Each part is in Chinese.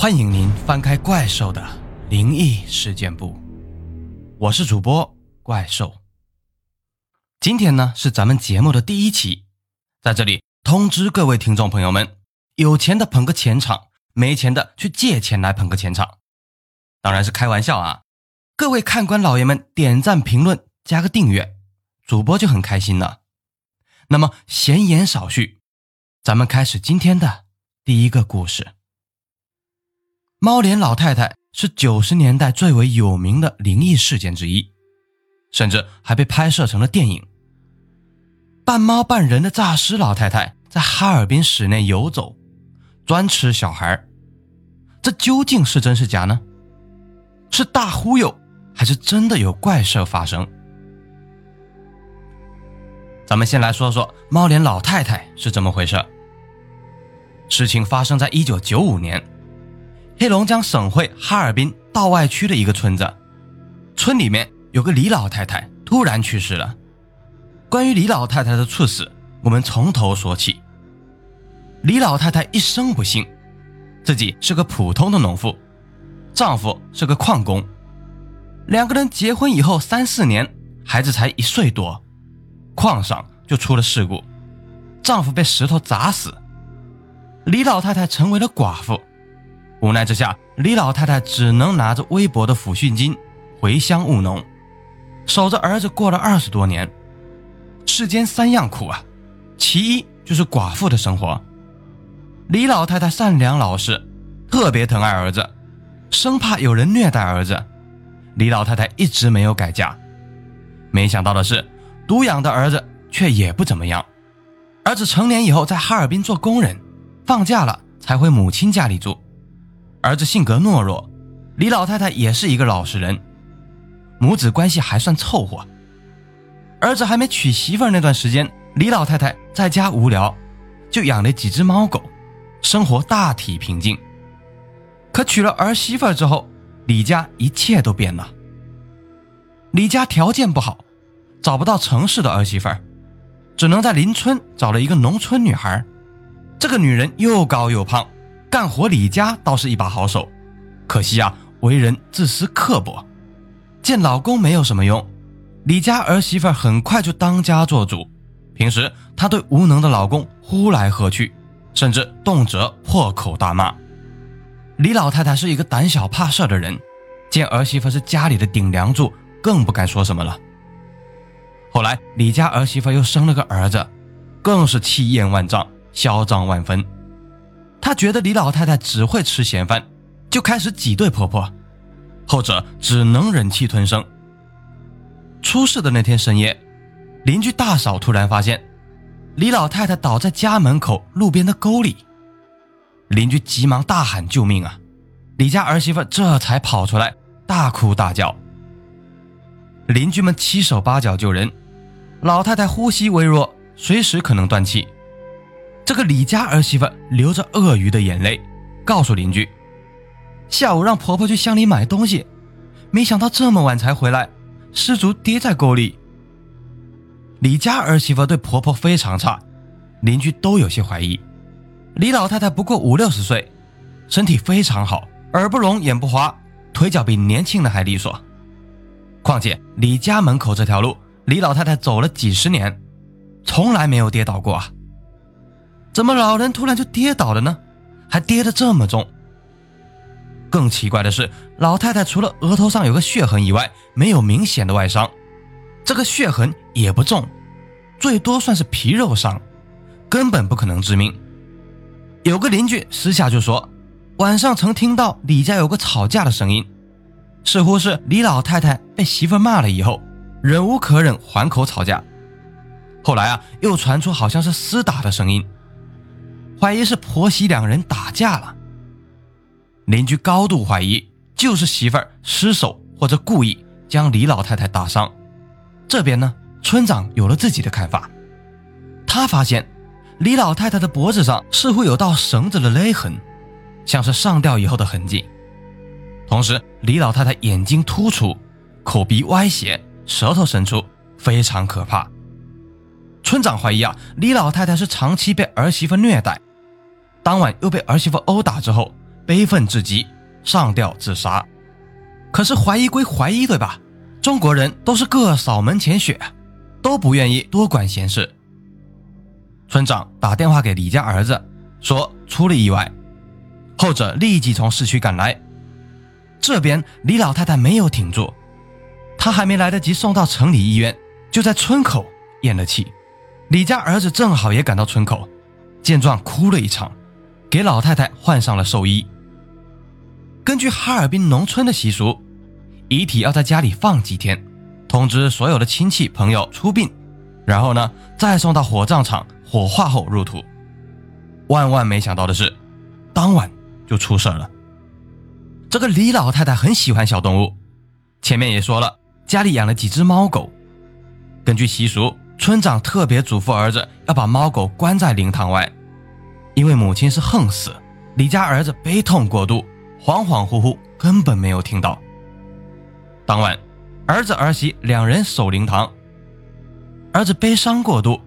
欢迎您翻开怪兽的灵异事件簿，我是主播怪兽。今天呢是咱们节目的第一期，在这里通知各位听众朋友们，有钱的捧个钱场，没钱的去借钱来捧个钱场，当然是开玩笑啊！各位看官老爷们，点赞、评论、加个订阅，主播就很开心了。那么闲言少叙，咱们开始今天的第一个故事。猫脸老太太是九十年代最为有名的灵异事件之一，甚至还被拍摄成了电影。半猫半人的诈尸老太太在哈尔滨室内游走，专吃小孩这究竟是真是假呢？是大忽悠，还是真的有怪事发生？咱们先来说说猫脸老太太是怎么回事。事情发生在一九九五年。黑龙江省会哈尔滨道外区的一个村子，村里面有个李老太太突然去世了。关于李老太太的猝死，我们从头说起。李老太太一生不幸，自己是个普通的农妇，丈夫是个矿工。两个人结婚以后三四年，孩子才一岁多，矿上就出了事故，丈夫被石头砸死，李老太太成为了寡妇。无奈之下，李老太太只能拿着微薄的抚恤金回乡务农，守着儿子过了二十多年。世间三样苦啊，其一就是寡妇的生活。李老太太善良老实，特别疼爱儿子，生怕有人虐待儿子。李老太太一直没有改嫁。没想到的是，独养的儿子却也不怎么样。儿子成年以后，在哈尔滨做工人，放假了才回母亲家里住。儿子性格懦弱，李老太太也是一个老实人，母子关系还算凑合。儿子还没娶媳妇那段时间，李老太太在家无聊，就养了几只猫狗，生活大体平静。可娶了儿媳妇之后，李家一切都变了。李家条件不好，找不到城市的儿媳妇，只能在邻村找了一个农村女孩。这个女人又高又胖。干活，李家倒是一把好手，可惜啊，为人自私刻薄，见老公没有什么用。李家儿媳妇很快就当家做主，平时她对无能的老公呼来喝去，甚至动辄破口大骂。李老太太是一个胆小怕事的人，见儿媳妇是家里的顶梁柱，更不敢说什么了。后来李家儿媳妇又生了个儿子，更是气焰万丈，嚣张万分。她觉得李老太太只会吃闲饭，就开始挤兑婆婆，后者只能忍气吞声。出事的那天深夜，邻居大嫂突然发现李老太太倒在家门口路边的沟里，邻居急忙大喊救命啊！李家儿媳妇这才跑出来大哭大叫。邻居们七手八脚救人，老太太呼吸微弱，随时可能断气。这个李家儿媳妇流着鳄鱼的眼泪，告诉邻居：“下午让婆婆去乡里买东西，没想到这么晚才回来，失足跌在沟里。”李家儿媳妇对婆婆非常差，邻居都有些怀疑。李老太太不过五六十岁，身体非常好，耳不聋眼不花，腿脚比年轻的还利索。况且李家门口这条路，李老太太走了几十年，从来没有跌倒过啊。怎么老人突然就跌倒了呢？还跌得这么重。更奇怪的是，老太太除了额头上有个血痕以外，没有明显的外伤，这个血痕也不重，最多算是皮肉伤，根本不可能致命。有个邻居私下就说，晚上曾听到李家有个吵架的声音，似乎是李老太太被媳妇骂了以后，忍无可忍还口吵架。后来啊，又传出好像是厮打的声音。怀疑是婆媳两人打架了，邻居高度怀疑就是媳妇儿失手或者故意将李老太太打伤。这边呢，村长有了自己的看法，他发现李老太太的脖子上似乎有道绳子的勒痕，像是上吊以后的痕迹。同时，李老太太眼睛突出，口鼻歪斜，舌头伸出，非常可怕。村长怀疑啊，李老太太是长期被儿媳妇虐待。当晚又被儿媳妇殴打之后，悲愤至极，上吊自杀。可是怀疑归怀疑，对吧？中国人都是各扫门前雪，都不愿意多管闲事。村长打电话给李家儿子，说出了意外，后者立即从市区赶来。这边李老太太没有挺住，她还没来得及送到城里医院，就在村口咽了气。李家儿子正好也赶到村口，见状哭了一场，给老太太换上了寿衣。根据哈尔滨农村的习俗，遗体要在家里放几天，通知所有的亲戚朋友出殡，然后呢再送到火葬场火化后入土。万万没想到的是，当晚就出事了。这个李老太太很喜欢小动物，前面也说了，家里养了几只猫狗。根据习俗，村长特别嘱咐儿子要把猫狗关在灵堂外，因为母亲是横死，李家儿子悲痛过度，恍恍惚惚，根本没有听到。当晚，儿子儿媳两人守灵堂，儿子悲伤过度，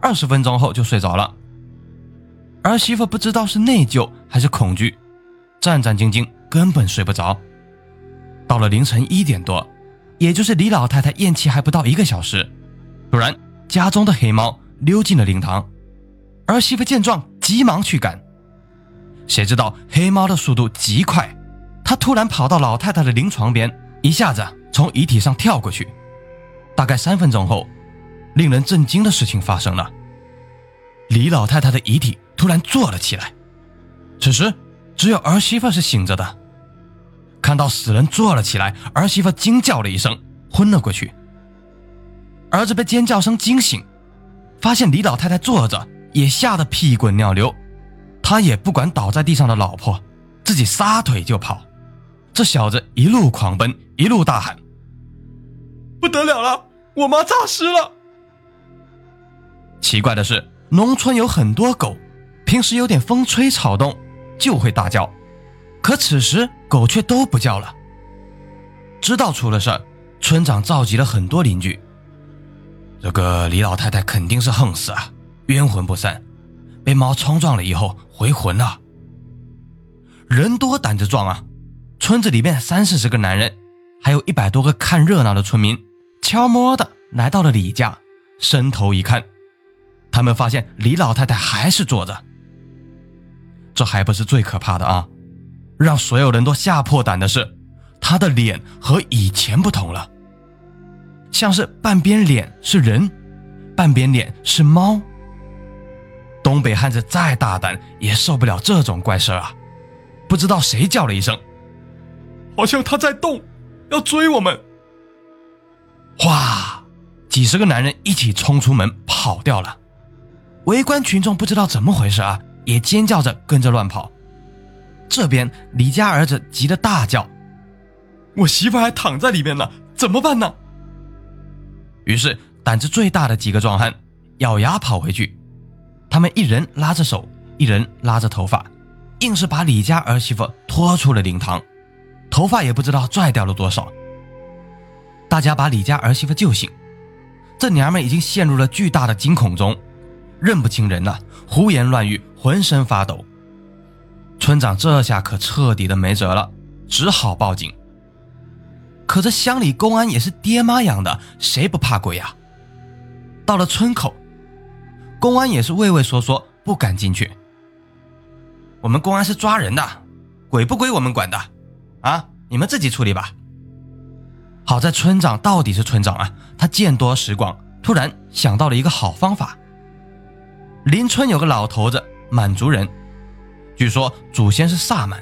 二十分钟后就睡着了。儿媳妇不知道是内疚还是恐惧，战战兢兢。根本睡不着。到了凌晨一点多，也就是李老太太咽气还不到一个小时，突然家中的黑猫溜进了灵堂。儿媳妇见状，急忙去赶。谁知道黑猫的速度极快，它突然跑到老太太的灵床边，一下子从遗体上跳过去。大概三分钟后，令人震惊的事情发生了：李老太太的遗体突然坐了起来。此时，只有儿媳妇是醒着的。看到死人坐了起来，儿媳妇惊叫了一声，昏了过去。儿子被尖叫声惊醒，发现李老太太坐着，也吓得屁滚尿流。他也不管倒在地上的老婆，自己撒腿就跑。这小子一路狂奔，一路大喊：“不得了了，我妈诈尸了！”奇怪的是，农村有很多狗，平时有点风吹草动就会大叫。可此时狗却都不叫了。知道出了事儿，村长召集了很多邻居。这个李老太太肯定是横死啊，冤魂不散，被猫冲撞了以后回魂了。人多胆子壮啊！村子里面三四十个男人，还有一百多个看热闹的村民，悄摸的来到了李家，伸头一看，他们发现李老太太还是坐着。这还不是最可怕的啊！让所有人都吓破胆的是，她的脸和以前不同了，像是半边脸是人，半边脸是猫。东北汉子再大胆也受不了这种怪事啊！不知道谁叫了一声，好像他在动，要追我们。哗，几十个男人一起冲出门跑掉了，围观群众不知道怎么回事啊，也尖叫着跟着乱跑。这边李家儿子急得大叫：“我媳妇还躺在里面呢，怎么办呢？”于是胆子最大的几个壮汉咬牙跑回去，他们一人拉着手，一人拉着头发，硬是把李家儿媳妇拖出了灵堂，头发也不知道拽掉了多少。大家把李家儿媳妇救醒，这娘们已经陷入了巨大的惊恐中，认不清人了，胡言乱语，浑身发抖。村长这下可彻底的没辙了，只好报警。可这乡里公安也是爹妈养的，谁不怕鬼呀？到了村口，公安也是畏畏缩缩，不敢进去。我们公安是抓人的，鬼不归我们管的，啊，你们自己处理吧。好在村长到底是村长啊，他见多识广，突然想到了一个好方法。邻村有个老头子，满族人。据说祖先是萨满，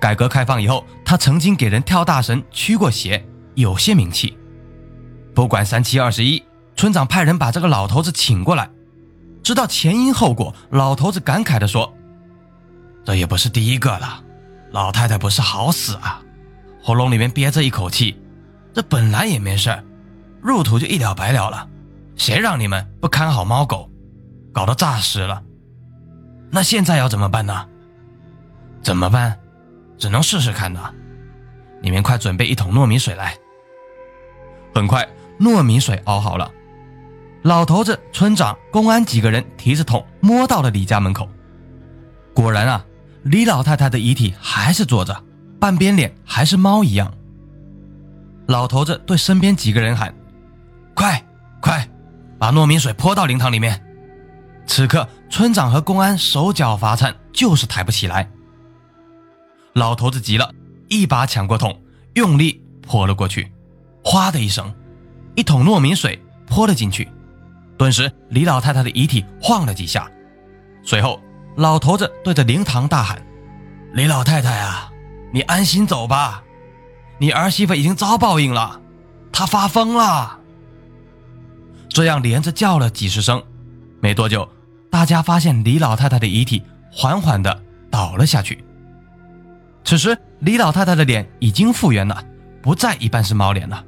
改革开放以后，他曾经给人跳大神、驱过邪，有些名气。不管三七二十一，村长派人把这个老头子请过来，知道前因后果，老头子感慨地说：“这也不是第一个了，老太太不是好死啊，喉咙里面憋着一口气，这本来也没事入土就一了百了了，谁让你们不看好猫狗，搞得诈尸了？那现在要怎么办呢？”怎么办？只能试试看呢。你们快准备一桶糯米水来。很快，糯米水熬好了。老头子、村长、公安几个人提着桶摸到了李家门口。果然啊，李老太太的遗体还是坐着，半边脸还是猫一样。老头子对身边几个人喊：“快快，把糯米水泼到灵堂里面！”此刻，村长和公安手脚发颤，就是抬不起来。老头子急了，一把抢过桶，用力泼了过去。哗的一声，一桶糯米水泼了进去，顿时李老太太的遗体晃了几下。随后，老头子对着灵堂大喊：“李老太太啊，你安心走吧，你儿媳妇已经遭报应了，她发疯了。”这样连着叫了几十声，没多久。大家发现李老太太的遗体缓缓地倒了下去。此时，李老太太的脸已经复原了，不再一半是猫脸了。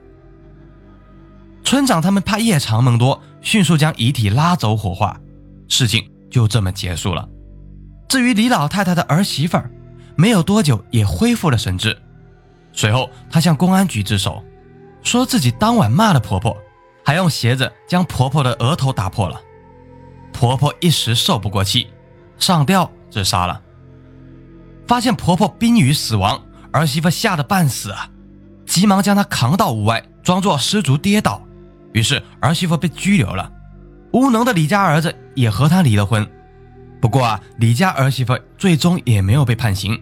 村长他们怕夜长梦多，迅速将遗体拉走火化，事情就这么结束了。至于李老太太的儿媳妇儿，没有多久也恢复了神智。随后，她向公安局自首，说自己当晚骂了婆婆，还用鞋子将婆婆的额头打破了。婆婆一时受不过气，上吊自杀了。发现婆婆濒于死亡，儿媳妇吓得半死啊，急忙将她扛到屋外，装作失足跌倒。于是儿媳妇被拘留了。无能的李家儿子也和她离了婚。不过啊，李家儿媳妇最终也没有被判刑，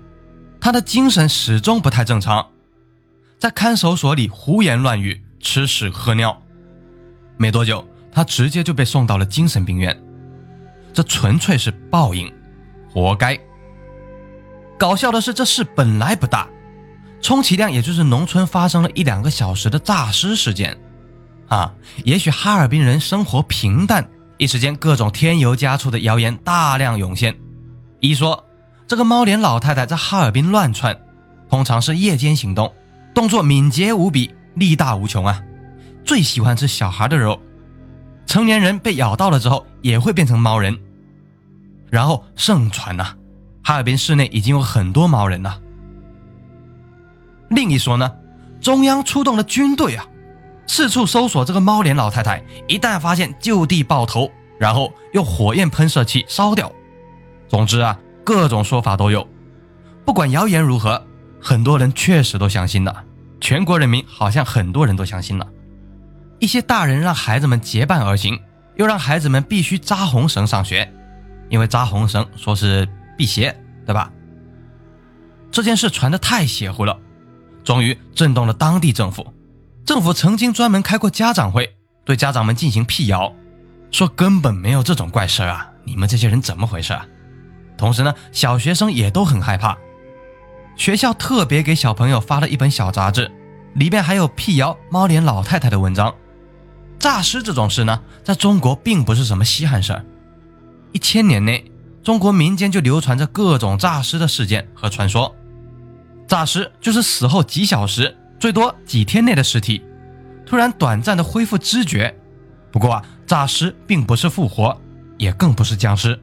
她的精神始终不太正常，在看守所里胡言乱语，吃屎喝尿。没多久，她直接就被送到了精神病院。这纯粹是报应，活该。搞笑的是，这事本来不大，充其量也就是农村发生了一两个小时的诈尸事件，啊，也许哈尔滨人生活平淡，一时间各种添油加醋的谣言大量涌现。一说这个猫脸老太太在哈尔滨乱窜，通常是夜间行动，动作敏捷无比，力大无穷啊，最喜欢吃小孩的肉。成年人被咬到了之后也会变成猫人，然后盛传呐，哈尔滨市内已经有很多猫人了。另一说呢，中央出动了军队啊，四处搜索这个猫脸老太太，一旦发现就地爆头，然后用火焰喷射器烧掉。总之啊，各种说法都有。不管谣言如何，很多人确实都相信了，全国人民好像很多人都相信了。一些大人让孩子们结伴而行，又让孩子们必须扎红绳上学，因为扎红绳说是辟邪，对吧？这件事传得太邪乎了，终于震动了当地政府。政府曾经专门开过家长会，对家长们进行辟谣，说根本没有这种怪事啊！你们这些人怎么回事啊？同时呢，小学生也都很害怕。学校特别给小朋友发了一本小杂志，里边还有辟谣猫脸老太太的文章。诈尸这种事呢，在中国并不是什么稀罕事儿。一千年内，中国民间就流传着各种诈尸的事件和传说。诈尸就是死后几小时，最多几天内的尸体，突然短暂的恢复知觉。不过啊，诈尸并不是复活，也更不是僵尸。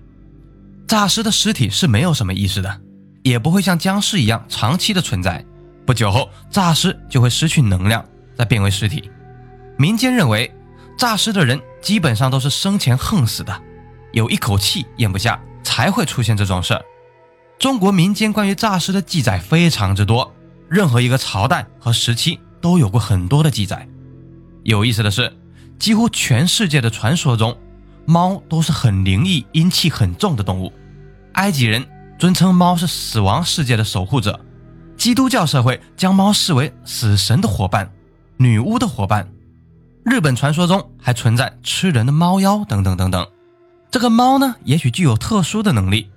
诈尸的尸体是没有什么意识的，也不会像僵尸一样长期的存在。不久后，诈尸就会失去能量，再变为尸体。民间认为。诈尸的人基本上都是生前横死的，有一口气咽不下才会出现这种事儿。中国民间关于诈尸的记载非常之多，任何一个朝代和时期都有过很多的记载。有意思的是，几乎全世界的传说中，猫都是很灵异、阴气很重的动物。埃及人尊称猫是死亡世界的守护者，基督教社会将猫视为死神的伙伴、女巫的伙伴。日本传说中还存在吃人的猫妖等等等等，这个猫呢，也许具有特殊的能力，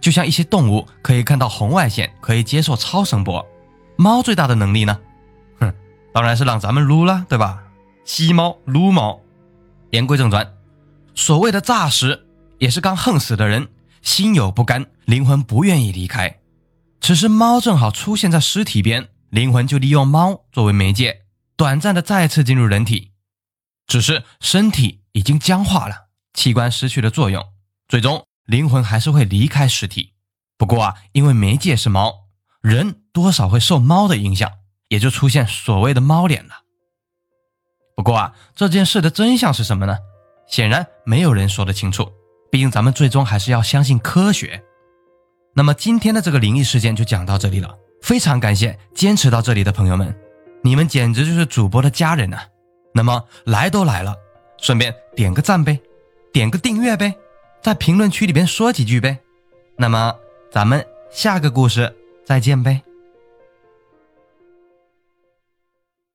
就像一些动物可以看到红外线，可以接受超声波。猫最大的能力呢，哼，当然是让咱们撸了，对吧？吸猫撸猫。言归正传，所谓的诈尸，也是刚横死的人心有不甘，灵魂不愿意离开，此时猫正好出现在尸体边，灵魂就利用猫作为媒介。短暂的再次进入人体，只是身体已经僵化了，器官失去了作用，最终灵魂还是会离开尸体。不过啊，因为媒介是猫，人多少会受猫的影响，也就出现所谓的猫脸了。不过啊，这件事的真相是什么呢？显然没有人说得清楚，毕竟咱们最终还是要相信科学。那么今天的这个灵异事件就讲到这里了，非常感谢坚持到这里的朋友们，你们简直就是主播的家人呐！那么来都来了，顺便点个赞呗，点个订阅呗，在评论区里边说几句呗。那么咱们下个故事再见呗。